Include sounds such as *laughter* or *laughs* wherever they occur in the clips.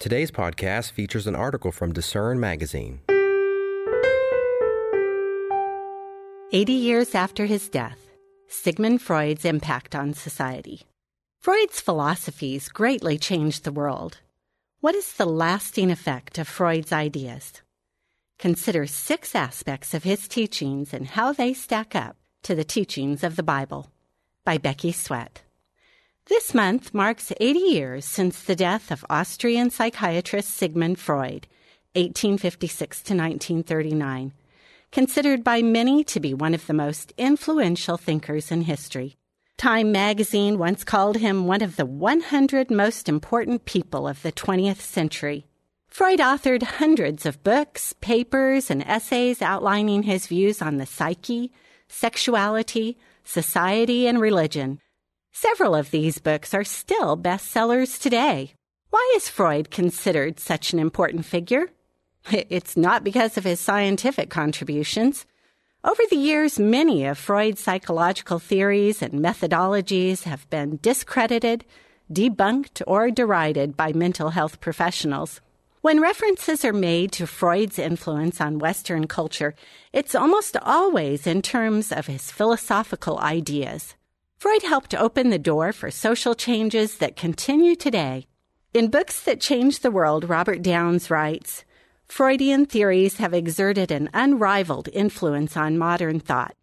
Today's podcast features an article from Discern Magazine. 80 years after his death, Sigmund Freud's impact on society. Freud's philosophies greatly changed the world. What is the lasting effect of Freud's ideas? Consider six aspects of his teachings and how they stack up to the teachings of the Bible. By Becky Sweat. This month marks 80 years since the death of Austrian psychiatrist Sigmund Freud, 1856 to 1939, considered by many to be one of the most influential thinkers in history. Time magazine once called him one of the 100 most important people of the 20th century. Freud authored hundreds of books, papers, and essays outlining his views on the psyche, sexuality, society, and religion Several of these books are still bestsellers today. Why is Freud considered such an important figure? *laughs* It's not because of his scientific contributions. Over the years, many of Freud's psychological theories and methodologies have been discredited, debunked, or derided by mental health professionals. When references are made to Freud's influence on Western culture, it's almost always in terms of his philosophical ideas. Freud helped open the door for social changes that continue today. In Books That Changed the World, Robert Downs writes Freudian theories have exerted an unrivaled influence on modern thought.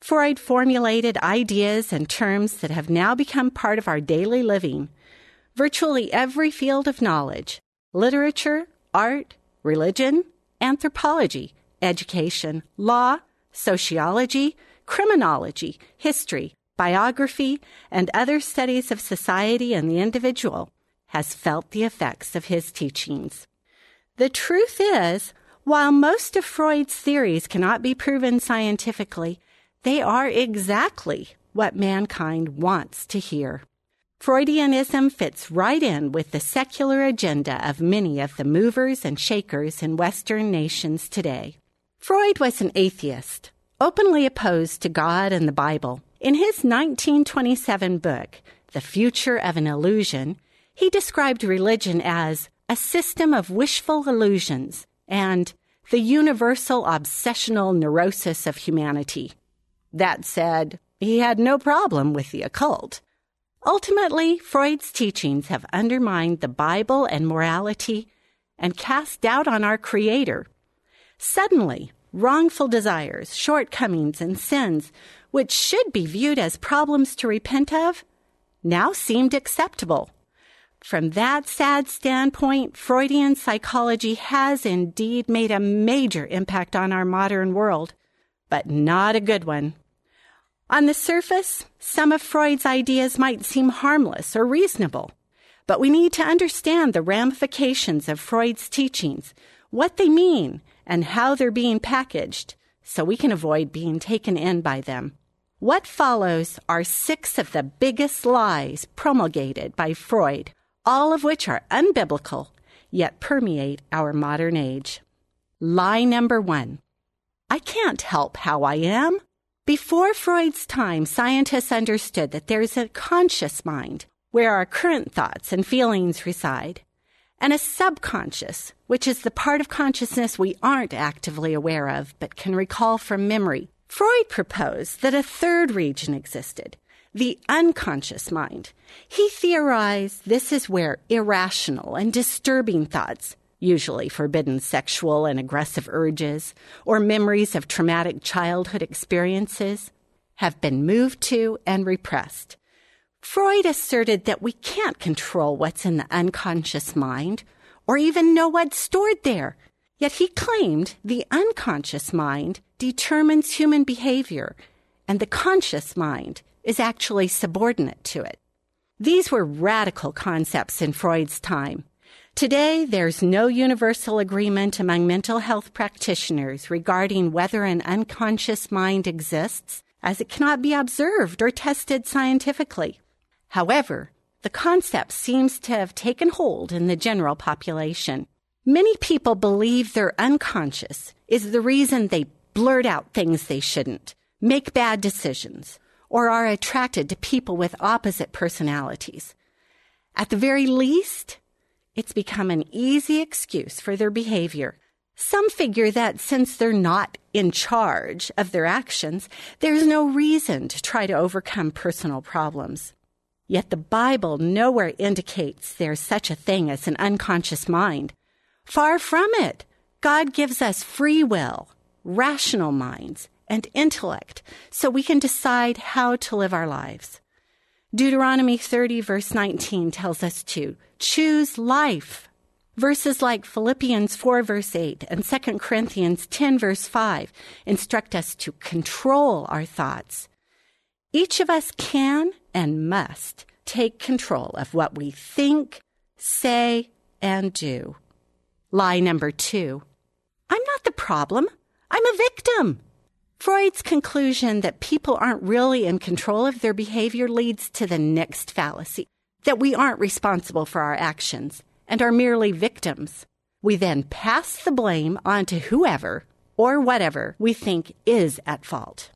Freud formulated ideas and terms that have now become part of our daily living. Virtually every field of knowledge literature, art, religion, anthropology, education, law, sociology, criminology, history, biography, and other studies of society and the individual, has felt the effects of his teachings. The truth is, while most of Freud's theories cannot be proven scientifically, they are exactly what mankind wants to hear. Freudianism fits right in with the secular agenda of many of the movers and shakers in Western nations today. Freud was an atheist, openly opposed to God and the Bible. In his 1927 book, The Future of an Illusion, he described religion as a system of wishful illusions and the universal obsessional neurosis of humanity. That said, he had no problem with the occult. Ultimately, Freud's teachings have undermined the Bible and morality and cast doubt on our Creator. Suddenly, wrongful desires, shortcomings, and sins which should be viewed as problems to repent of, now seemed acceptable. From that sad standpoint, Freudian psychology has indeed made a major impact on our modern world, but not a good one. On the surface, some of Freud's ideas might seem harmless or reasonable, but we need to understand the ramifications of Freud's teachings, what they mean, and how they're being packaged, so we can avoid being taken in by them. What follows are six of the biggest lies promulgated by Freud, all of which are unbiblical, yet permeate our modern age. Lie number one I can't help how I am. Before Freud's time, scientists understood that there is a conscious mind, where our current thoughts and feelings reside, and a subconscious, which is the part of consciousness we aren't actively aware of but can recall from memory Freud proposed that a third region existed, the unconscious mind. He theorized this is where irrational and disturbing thoughts, usually forbidden sexual and aggressive urges, or memories of traumatic childhood experiences, have been moved to and repressed. Freud asserted that we can't control what's in the unconscious mind or even know what's stored there. Yet he claimed the unconscious mind determines human behavior, and the conscious mind is actually subordinate to it. These were radical concepts in Freud's time. Today, there's no universal agreement among mental health practitioners regarding whether an unconscious mind exists, as it cannot be observed or tested scientifically. However, the concept seems to have taken hold in the general population. Many people believe their unconscious is the reason they blurt out things they shouldn't, make bad decisions, or are attracted to people with opposite personalities. At the very least, It's become an easy excuse for their behavior. Some figure that since they're not in charge of their actions, there's no reason to try to overcome personal problems. Yet the Bible nowhere indicates there's such a thing as an unconscious mind. Far from it. God gives us free will, rational minds, and intellect so we can decide how to live our lives. Deuteronomy 30 verse 19 tells us to choose life. Verses like Philippians 4 verse 8 and 2 Corinthians 10 verse 5 instruct us to control our thoughts. Each of us can and must take control of what we think, say, and do. Lie number two. I'm not the problem. I'm a victim. Freud's conclusion that people aren't really in control of their behavior leads to the next fallacy that we aren't responsible for our actions and are merely victims. We then pass the blame on to whoever or whatever we think is at fault.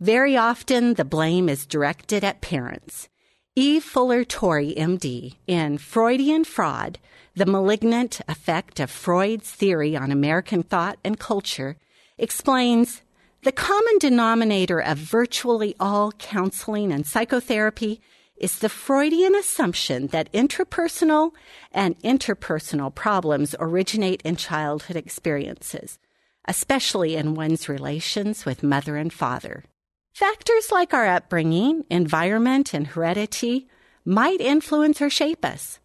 Very often, the blame is directed at parents. E. Fuller Torrey, MD, in Freudian Fraud The Malignant Effect of Freud's Theory on American Thought and Culture, explains the common denominator of virtually all counseling and psychotherapy is the Freudian assumption that intrapersonal and interpersonal problems originate in childhood experiences, especially in one's relations with mother and father. Factors like our upbringing, environment, and heredity might influence or shape us,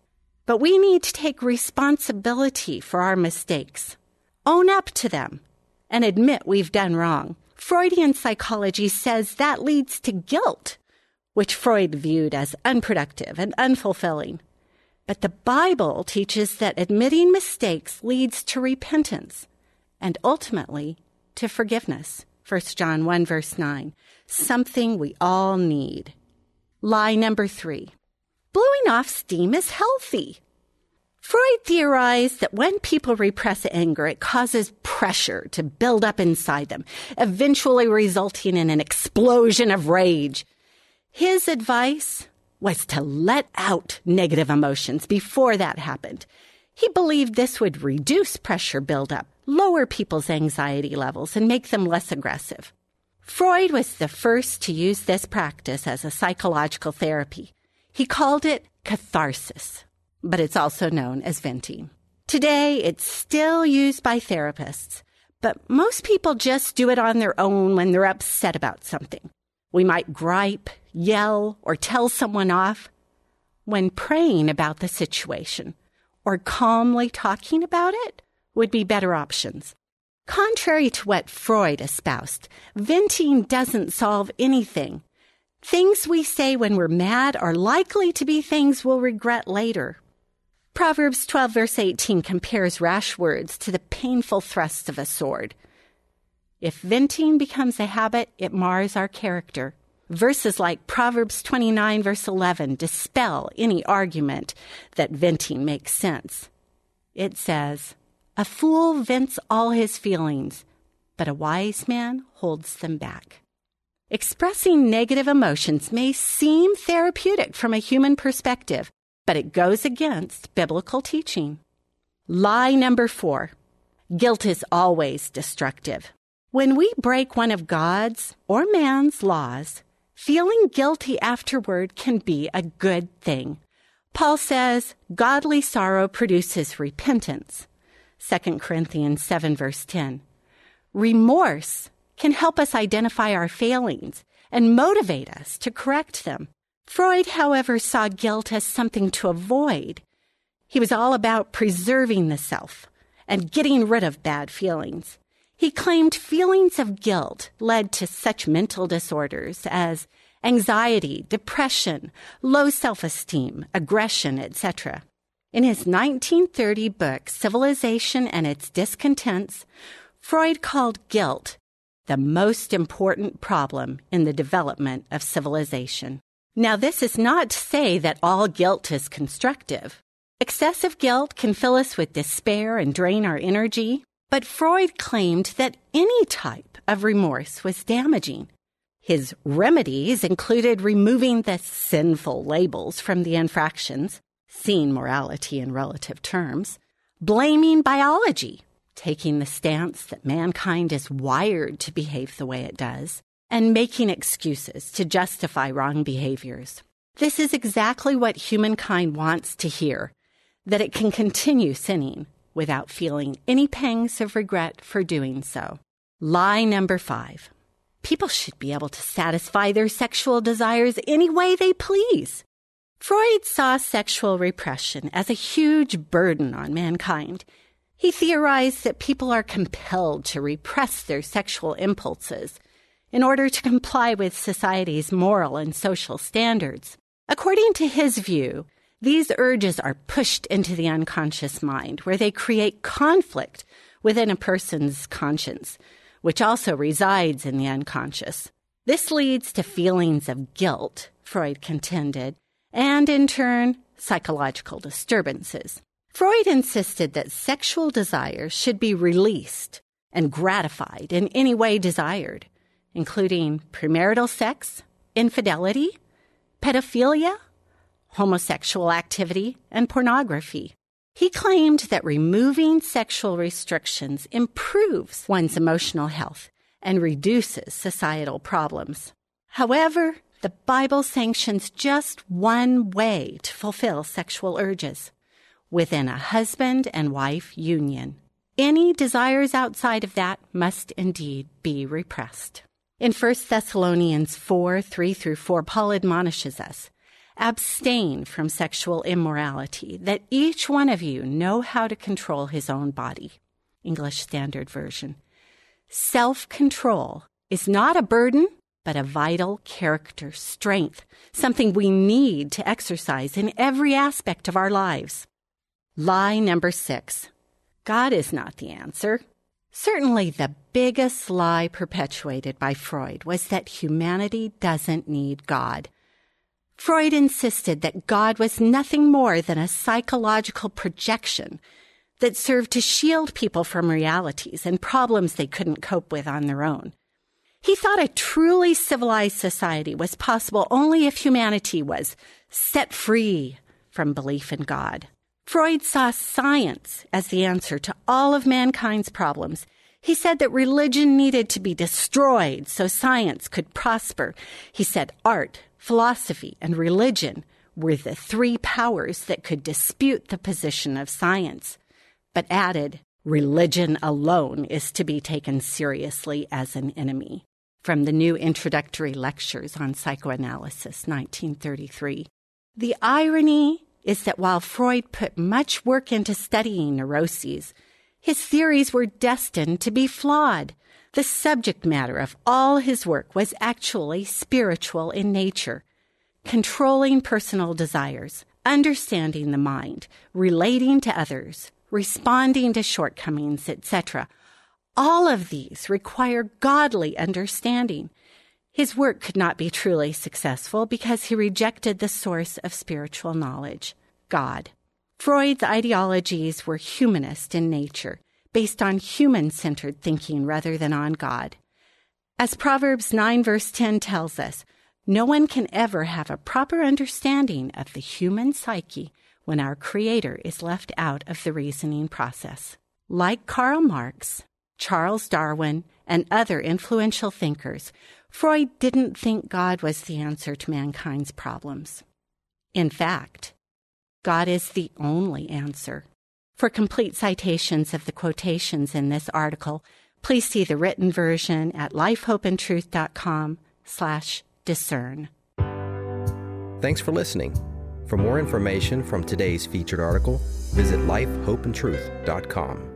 but we need to take responsibility for our mistakes, own up to them, and admit we've done wrong. Freudian psychology says that leads to guilt, which Freud viewed as unproductive and unfulfilling. But the Bible teaches that admitting mistakes leads to repentance and ultimately to forgiveness. 1 John 1 verse 9. Something we all need. Lie number three. Blowing off steam is healthy. Freud theorized that when people repress anger, it causes pressure to build up inside them, eventually resulting in an explosion of rage. His advice was to let out negative emotions before that happened. He believed this would reduce pressure buildup, lower people's anxiety levels, and make them less aggressive. Freud was the first to use this practice as a psychological therapy. He called it catharsis but it's also known as venting. Today, it's still used by therapists, but most people just do it on their own when they're upset about something. We might gripe, yell, or tell someone off. When praying about the situation or calmly talking about it would be better options. Contrary to what Freud espoused, venting doesn't solve anything. Things we say when we're mad are likely to be things we'll regret later. Proverbs 12, verse 18 compares rash words to the painful thrusts of a sword. If venting becomes a habit, it mars our character. Verses like Proverbs 29, verse 11 dispel any argument that venting makes sense. It says, A fool vents all his feelings, but a wise man holds them back. Expressing negative emotions may seem therapeutic from a human perspective, but it goes against biblical teaching. Lie number four guilt is always destructive. When we break one of God's or man's laws, feeling guilty afterward can be a good thing. Paul says, godly sorrow produces repentance. 2 Corinthians 7 verse 10. Remorse can help us identify our failings and motivate us to correct them. Freud, however, saw guilt as something to avoid. He was all about preserving the self and getting rid of bad feelings. He claimed feelings of guilt led to such mental disorders as anxiety, depression, low self-esteem, aggression, etc. In his 1930 book, Civilization and Its Discontents, Freud called guilt the most important problem in the development of civilization. Now, this is not to say that all guilt is constructive. Excessive guilt can fill us with despair and drain our energy, but Freud claimed that any type of remorse was damaging. His remedies included removing the sinful labels from the infractions, seeing morality in relative terms, blaming biology, taking the stance that mankind is wired to behave the way it does, and making excuses to justify wrong behaviors. This is exactly what humankind wants to hear that it can continue sinning without feeling any pangs of regret for doing so. Lie number five people should be able to satisfy their sexual desires any way they please. Freud saw sexual repression as a huge burden on mankind. He theorized that people are compelled to repress their sexual impulses in order to comply with society's moral and social standards. According to his view, these urges are pushed into the unconscious mind, where they create conflict within a person's conscience, which also resides in the unconscious. This leads to feelings of guilt, Freud contended, and in turn, psychological disturbances. Freud insisted that sexual desires should be released and gratified in any way desired, including premarital sex, infidelity, pedophilia, homosexual activity, and pornography. He claimed that removing sexual restrictions improves one's emotional health and reduces societal problems. However, the Bible sanctions just one way to fulfill sexual urges within a husband and wife union. Any desires outside of that must indeed be repressed. In 1 Thessalonians 4 3 through 4, Paul admonishes us abstain from sexual immorality, that each one of you know how to control his own body. English Standard Version. Self control is not a burden, but a vital character strength, something we need to exercise in every aspect of our lives. Lie number six God is not the answer. Certainly, the biggest lie perpetuated by Freud was that humanity doesn't need God. Freud insisted that God was nothing more than a psychological projection that served to shield people from realities and problems they couldn't cope with on their own. He thought a truly civilized society was possible only if humanity was set free from belief in God. Freud saw science as the answer to all of mankind's problems. He said that religion needed to be destroyed so science could prosper. He said art philosophy, and religion were the three powers that could dispute the position of science, but added, religion alone is to be taken seriously as an enemy. From the new introductory lectures on psychoanalysis, 1933. The irony is that while Freud put much work into studying neuroses, his theories were destined to be flawed. The subject matter of all his work was actually spiritual in nature, controlling personal desires, understanding the mind, relating to others, responding to shortcomings, etc. All of these require godly understanding. His work could not be truly successful because he rejected the source of spiritual knowledge, God. Freud's ideologies were humanist in nature based on human centered thinking rather than on God. As Proverbs 9, verse 10 tells us, no one can ever have a proper understanding of the human psyche when our Creator is left out of the reasoning process. Like Karl Marx, Charles Darwin, and other influential thinkers, Freud didn't think God was the answer to mankind's problems. In fact, God is the only answer. For complete citations of the quotations in this article, please see the written version at lifehopeandtruth.com slash discern. Thanks for listening. For more information from today's featured article, visit lifehopeandtruth.com.